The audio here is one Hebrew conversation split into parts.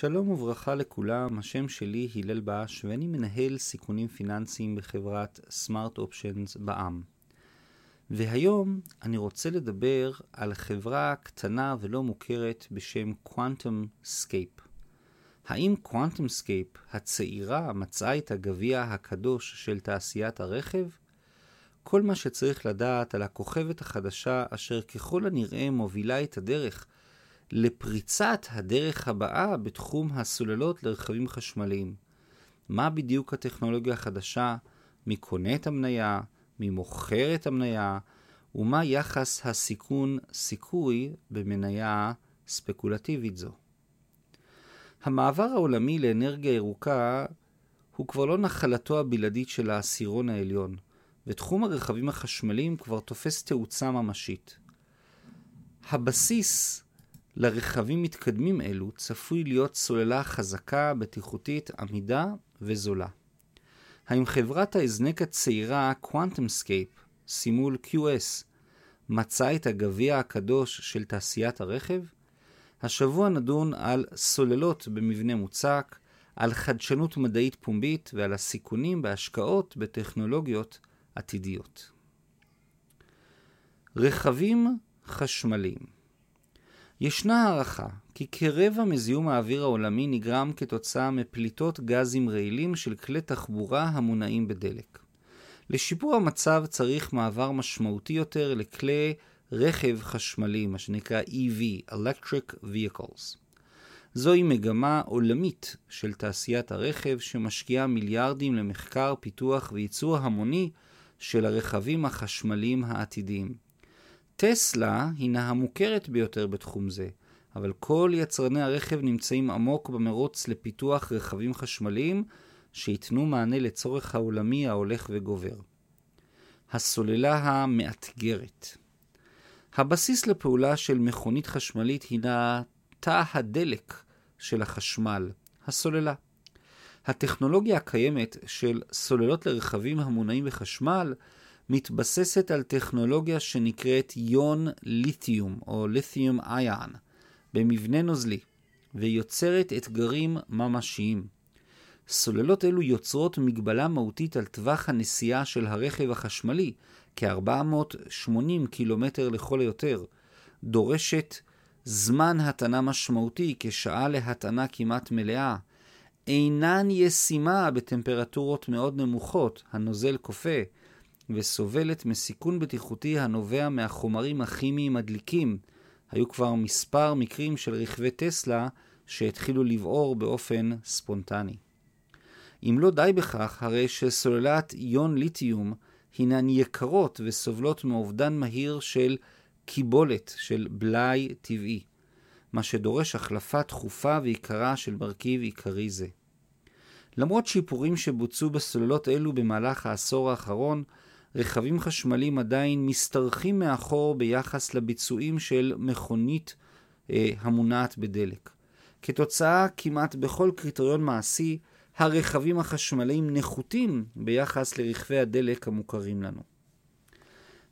שלום וברכה לכולם, השם שלי הלל בש ואני מנהל סיכונים פיננסיים בחברת Smart Options בע"מ. והיום אני רוצה לדבר על חברה קטנה ולא מוכרת בשם QuantumScape. האם QuantumScape הצעירה מצאה את הגביע הקדוש של תעשיית הרכב? כל מה שצריך לדעת על הכוכבת החדשה אשר ככל הנראה מובילה את הדרך לפריצת הדרך הבאה בתחום הסוללות לרכבים חשמליים. מה בדיוק הטכנולוגיה החדשה, מי קונה את המניה, מי מוכר את המניה, ומה יחס הסיכון-סיכוי במניה ספקולטיבית זו. המעבר העולמי לאנרגיה ירוקה הוא כבר לא נחלתו הבלעדית של העשירון העליון, ותחום הרכבים החשמליים כבר תופס תאוצה ממשית. הבסיס לרכבים מתקדמים אלו צפוי להיות סוללה חזקה, בטיחותית, עמידה וזולה. האם חברת ההזנק הצעירה QuantumScape, סימול QS, מצאה את הגביע הקדוש של תעשיית הרכב? השבוע נדון על סוללות במבנה מוצק, על חדשנות מדעית פומבית ועל הסיכונים בהשקעות בטכנולוגיות עתידיות. רכבים חשמליים ישנה הערכה כי כרבע מזיהום האוויר העולמי נגרם כתוצאה מפליטות גזים רעילים של כלי תחבורה המונעים בדלק. לשיפור המצב צריך מעבר משמעותי יותר לכלי רכב חשמלי, מה שנקרא EV, Electric Vehicles. זוהי מגמה עולמית של תעשיית הרכב שמשקיעה מיליארדים למחקר, פיתוח וייצור המוני של הרכבים החשמליים העתידיים. טסלה הינה המוכרת ביותר בתחום זה, אבל כל יצרני הרכב נמצאים עמוק במרוץ לפיתוח רכבים חשמליים שייתנו מענה לצורך העולמי ההולך וגובר. הסוללה המאתגרת הבסיס לפעולה של מכונית חשמלית הינה תא הדלק של החשמל, הסוללה. הטכנולוגיה הקיימת של סוללות לרכבים המונעים בחשמל מתבססת על טכנולוגיה שנקראת יון ליתיום או ליתיום איון במבנה נוזלי ויוצרת אתגרים ממשיים. סוללות אלו יוצרות מגבלה מהותית על טווח הנסיעה של הרכב החשמלי, כ-480 קילומטר לכל היותר, דורשת זמן הטענה משמעותי כשעה להטענה כמעט מלאה, אינן ישימה בטמפרטורות מאוד נמוכות, הנוזל כופה, וסובלת מסיכון בטיחותי הנובע מהחומרים הכימיים הדליקים. היו כבר מספר מקרים של רכבי טסלה שהתחילו לבעור באופן ספונטני. אם לא די בכך, הרי שסוללת איון ליתיום הינן יקרות וסובלות מאובדן מהיר של קיבולת, של בלאי טבעי, מה שדורש החלפה תכופה ויקרה של מרכיב עיקרי זה. למרות שיפורים שבוצעו בסוללות אלו במהלך העשור האחרון, רכבים חשמליים עדיין משתרכים מאחור ביחס לביצועים של מכונית אה, המונעת בדלק. כתוצאה כמעט בכל קריטריון מעשי, הרכבים החשמליים נחותים ביחס לרכבי הדלק המוכרים לנו.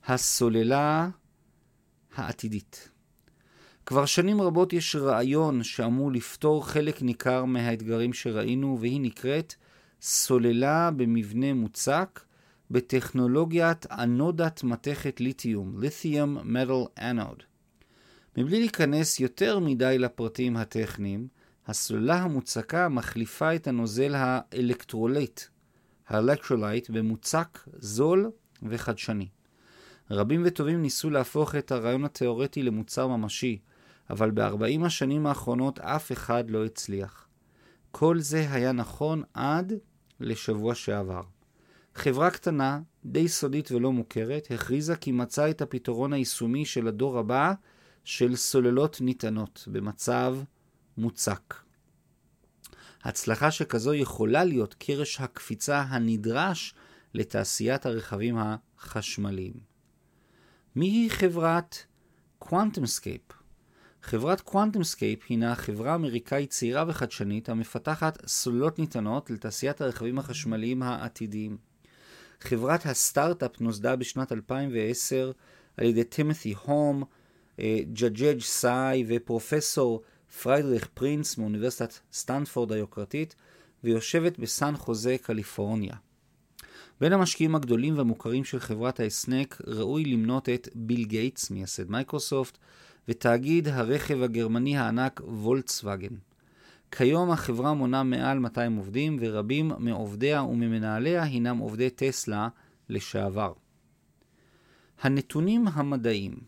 הסוללה העתידית כבר שנים רבות יש רעיון שאמור לפתור חלק ניכר מהאתגרים שראינו, והיא נקראת סוללה במבנה מוצק בטכנולוגיית אנודת מתכת ליתיום, lithium metal anode. מבלי להיכנס יותר מדי לפרטים הטכניים, הסוללה המוצקה מחליפה את הנוזל ה electrolyte, ה electrolyte, במוצק זול וחדשני. רבים וטובים ניסו להפוך את הרעיון התאורטי למוצר ממשי, אבל ב-40 השנים האחרונות אף אחד לא הצליח. כל זה היה נכון עד לשבוע שעבר. חברה קטנה, די סודית ולא מוכרת, הכריזה כי מצאה את הפתרון היישומי של הדור הבא של סוללות נטענות במצב מוצק. הצלחה שכזו יכולה להיות קרש הקפיצה הנדרש לתעשיית הרכבים החשמליים. היא חברת QuantumScape? חברת QuantumScape הינה חברה אמריקאית צעירה וחדשנית המפתחת סוללות ניתנות לתעשיית הרכבים החשמליים העתידיים. חברת הסטארט-אפ נוסדה בשנת 2010 על ידי טימתי הום, ג'ג'ג' סאי ופרופסור פריידריך פרינס מאוניברסיטת סטנפורד היוקרתית, ויושבת בסן חוזה, קליפורניה. בין המשקיעים הגדולים והמוכרים של חברת הענק ראוי למנות את ביל גייטס, מייסד מייקרוסופט, ותאגיד הרכב הגרמני הענק פולקסווגן. כיום החברה מונה מעל 200 עובדים, ורבים מעובדיה וממנהליה הינם עובדי טסלה לשעבר. הנתונים המדעיים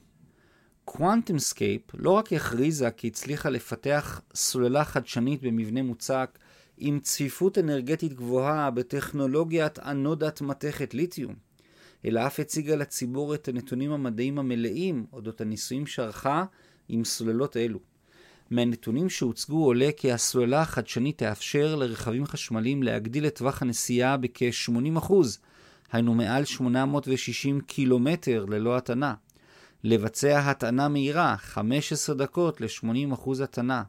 QuantumScape לא רק הכריזה כי הצליחה לפתח סוללה חדשנית במבנה מוצק עם צפיפות אנרגטית גבוהה בטכנולוגיית אנודת מתכת ליתיום, אלא אף הציגה לציבור את הנתונים המדעיים המלאים אודות הניסויים שערכה עם סוללות אלו. מהנתונים שהוצגו עולה כי הסוללה החדשנית תאפשר לרכבים חשמליים להגדיל את טווח הנסיעה בכ-80%, היינו מעל 860 קילומטר ללא הטענה. לבצע הטענה מהירה, 15 דקות ל-80% הטענה.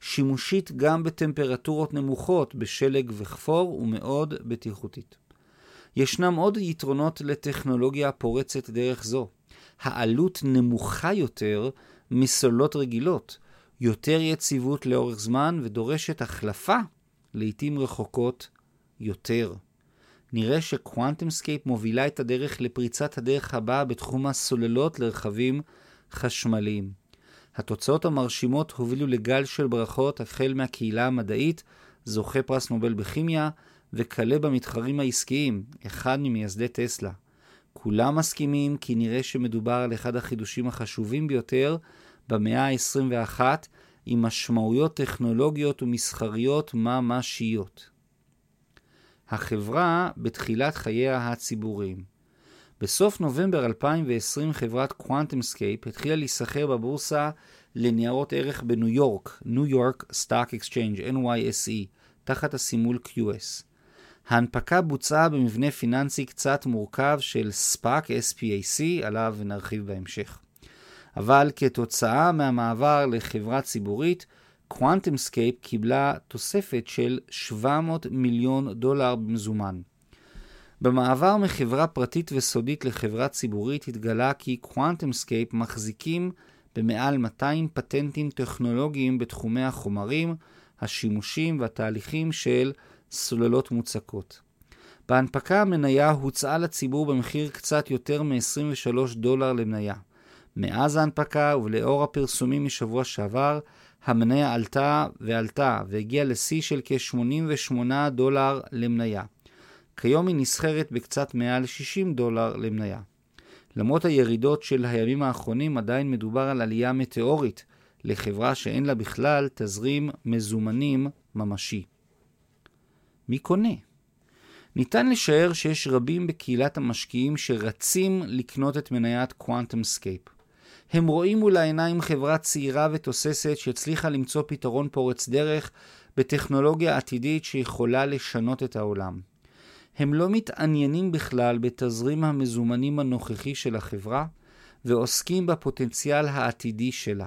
שימושית גם בטמפרטורות נמוכות, בשלג וכפור, ומאוד בטיחותית. ישנם עוד יתרונות לטכנולוגיה פורצת דרך זו. העלות נמוכה יותר מסוללות רגילות, יותר יציבות לאורך זמן ודורשת החלפה לעתים רחוקות יותר. נראה ש QuantumScape מובילה את הדרך לפריצת הדרך הבאה בתחום הסוללות לרכבים חשמליים. התוצאות המרשימות הובילו לגל של ברכות החל מהקהילה המדעית, זוכה פרס נובל בכימיה, וכלה במתחרים העסקיים, אחד ממייסדי טסלה. כולם מסכימים כי נראה שמדובר על אחד החידושים החשובים ביותר במאה ה-21, עם משמעויות טכנולוגיות ומסחריות ממשיות. החברה בתחילת חייה הציבוריים. בסוף נובמבר 2020 חברת QuantumScape התחילה להיסחר בבורסה לניירות ערך בניו יורק, New York Stock Exchange NYSE, תחת הסימול QS. ההנפקה בוצעה במבנה פיננסי קצת מורכב של SPAC, SPAC, עליו נרחיב בהמשך. אבל כתוצאה מהמעבר לחברה ציבורית, QuantumScape קיבלה תוספת של 700 מיליון דולר במזומן. במעבר מחברה פרטית וסודית לחברה ציבורית התגלה כי QuantumScape מחזיקים במעל 200 פטנטים טכנולוגיים בתחומי החומרים, השימושים והתהליכים של סוללות מוצקות. בהנפקה המניה הוצעה לציבור במחיר קצת יותר מ-23 דולר למניה. מאז ההנפקה ולאור הפרסומים משבוע שעבר, המניה עלתה ועלתה והגיעה לשיא של כ-88 דולר למניה. כיום היא נסחרת בקצת מעל 60 דולר למניה. למרות הירידות של הימים האחרונים, עדיין מדובר על עלייה מטאורית לחברה שאין לה בכלל תזרים מזומנים ממשי. מי קונה? ניתן לשער שיש רבים בקהילת המשקיעים שרצים לקנות את מניית Scape. הם רואים מול העיניים חברה צעירה ותוססת שהצליחה למצוא פתרון פורץ דרך בטכנולוגיה עתידית שיכולה לשנות את העולם. הם לא מתעניינים בכלל בתזרים המזומנים הנוכחי של החברה, ועוסקים בפוטנציאל העתידי שלה.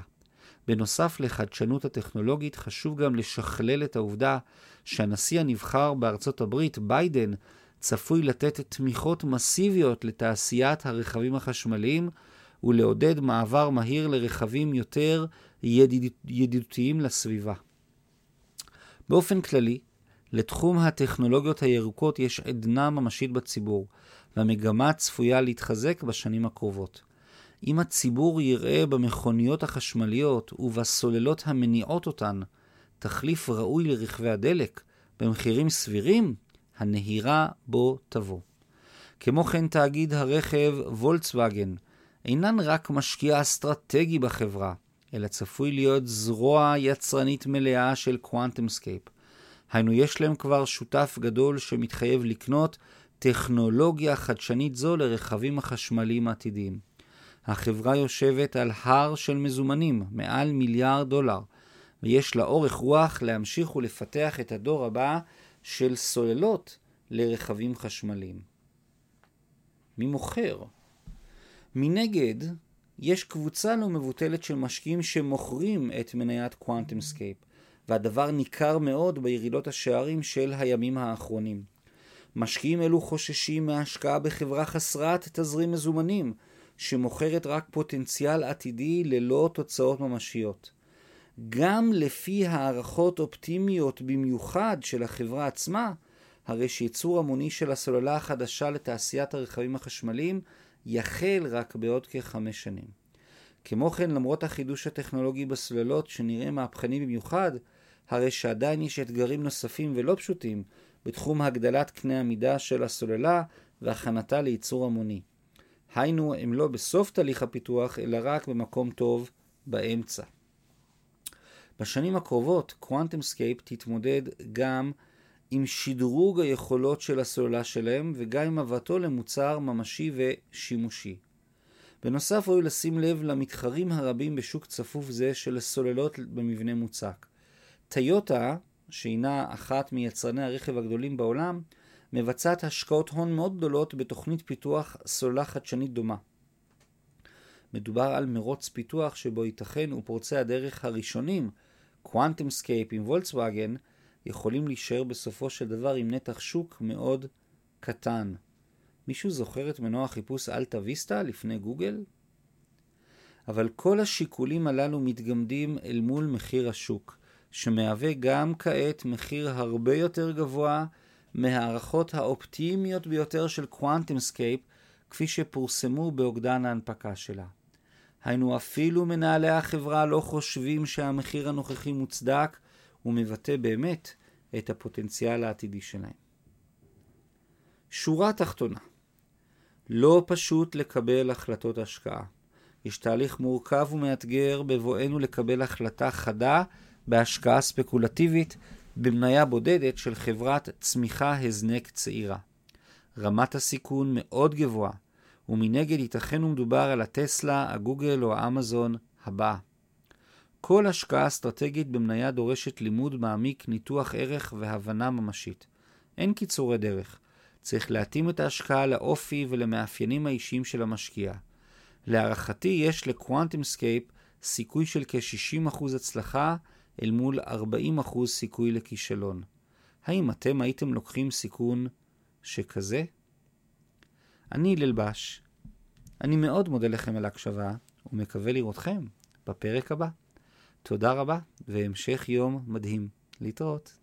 בנוסף לחדשנות הטכנולוגית, חשוב גם לשכלל את העובדה שהנשיא הנבחר בארצות הברית, ביידן, צפוי לתת תמיכות מסיביות לתעשיית הרכבים החשמליים ולעודד מעבר מהיר לרכבים יותר ידיד... ידידותיים לסביבה. באופן כללי, לתחום הטכנולוגיות הירוקות יש עדנה ממשית בציבור, והמגמה צפויה להתחזק בשנים הקרובות. אם הציבור יראה במכוניות החשמליות ובסוללות המניעות אותן תחליף ראוי לרכבי הדלק במחירים סבירים, הנהירה בוא תבוא. כמו כן תאגיד הרכב פולקסווגן אינן רק משקיע אסטרטגי בחברה, אלא צפוי להיות זרוע יצרנית מלאה של QuantumScape. היינו, יש להם כבר שותף גדול שמתחייב לקנות טכנולוגיה חדשנית זו לרכבים החשמליים העתידיים. החברה יושבת על הר של מזומנים, מעל מיליארד דולר, ויש לה אורך רוח להמשיך ולפתח את הדור הבא של סוללות לרכבים חשמליים. מי מוכר? מנגד, יש קבוצה לא מבוטלת של משקיעים שמוכרים את מניית QuantumScape, והדבר ניכר מאוד בירידות השערים של הימים האחרונים. משקיעים אלו חוששים מהשקעה בחברה חסרת תזרים מזומנים, שמוכרת רק פוטנציאל עתידי ללא תוצאות ממשיות. גם לפי הערכות אופטימיות במיוחד של החברה עצמה, הרי שייצור המוני של הסוללה החדשה לתעשיית הרכבים החשמליים יחל רק בעוד כחמש שנים. כמו כן, למרות החידוש הטכנולוגי בסוללות, שנראה מהפכני במיוחד, הרי שעדיין יש אתגרים נוספים ולא פשוטים בתחום הגדלת קנה המידה של הסוללה והכנתה לייצור המוני. היינו, הם לא בסוף תהליך הפיתוח, אלא רק במקום טוב באמצע. בשנים הקרובות, QuantumScape תתמודד גם עם שדרוג היכולות של הסוללה שלהם וגם עם הבאתו למוצר ממשי ושימושי. בנוסף ראוי לשים לב למתחרים הרבים בשוק צפוף זה של סוללות במבנה מוצק. טויוטה, שהינה אחת מיצרני הרכב הגדולים בעולם, מבצעת השקעות הון מאוד גדולות בתוכנית פיתוח סוללה חדשנית דומה. מדובר על מרוץ פיתוח שבו ייתכן ופורצי הדרך הראשונים, QuantumScape עם פולקסווגן, יכולים להישאר בסופו של דבר עם נתח שוק מאוד קטן. מישהו זוכר את מנוע החיפוש AltaVista לפני גוגל? אבל כל השיקולים הללו מתגמדים אל מול מחיר השוק, שמהווה גם כעת מחיר הרבה יותר גבוה מהערכות האופטימיות ביותר של QuantumScape, כפי שפורסמו באוגדן ההנפקה שלה. היינו אפילו מנהלי החברה לא חושבים שהמחיר הנוכחי מוצדק ומבטא באמת את הפוטנציאל העתידי שלהם. שורה תחתונה לא פשוט לקבל החלטות השקעה. יש תהליך מורכב ומאתגר בבואנו לקבל החלטה חדה בהשקעה ספקולטיבית במניה בודדת של חברת צמיחה הזנק צעירה. רמת הסיכון מאוד גבוהה, ומנגד ייתכן ומדובר על הטסלה, הגוגל או האמזון הבאה. כל השקעה אסטרטגית במניה דורשת לימוד מעמיק, ניתוח ערך והבנה ממשית. אין קיצורי דרך. צריך להתאים את ההשקעה לאופי ולמאפיינים האישיים של המשקיע. להערכתי יש ל QuantumScape סיכוי של כ-60% הצלחה אל מול 40% סיכוי לכישלון. האם אתם הייתם לוקחים סיכון שכזה? אני ללבש. אני מאוד מודה לכם על ההקשבה ומקווה לראותכם בפרק הבא. תודה רבה והמשך יום מדהים. להתראות.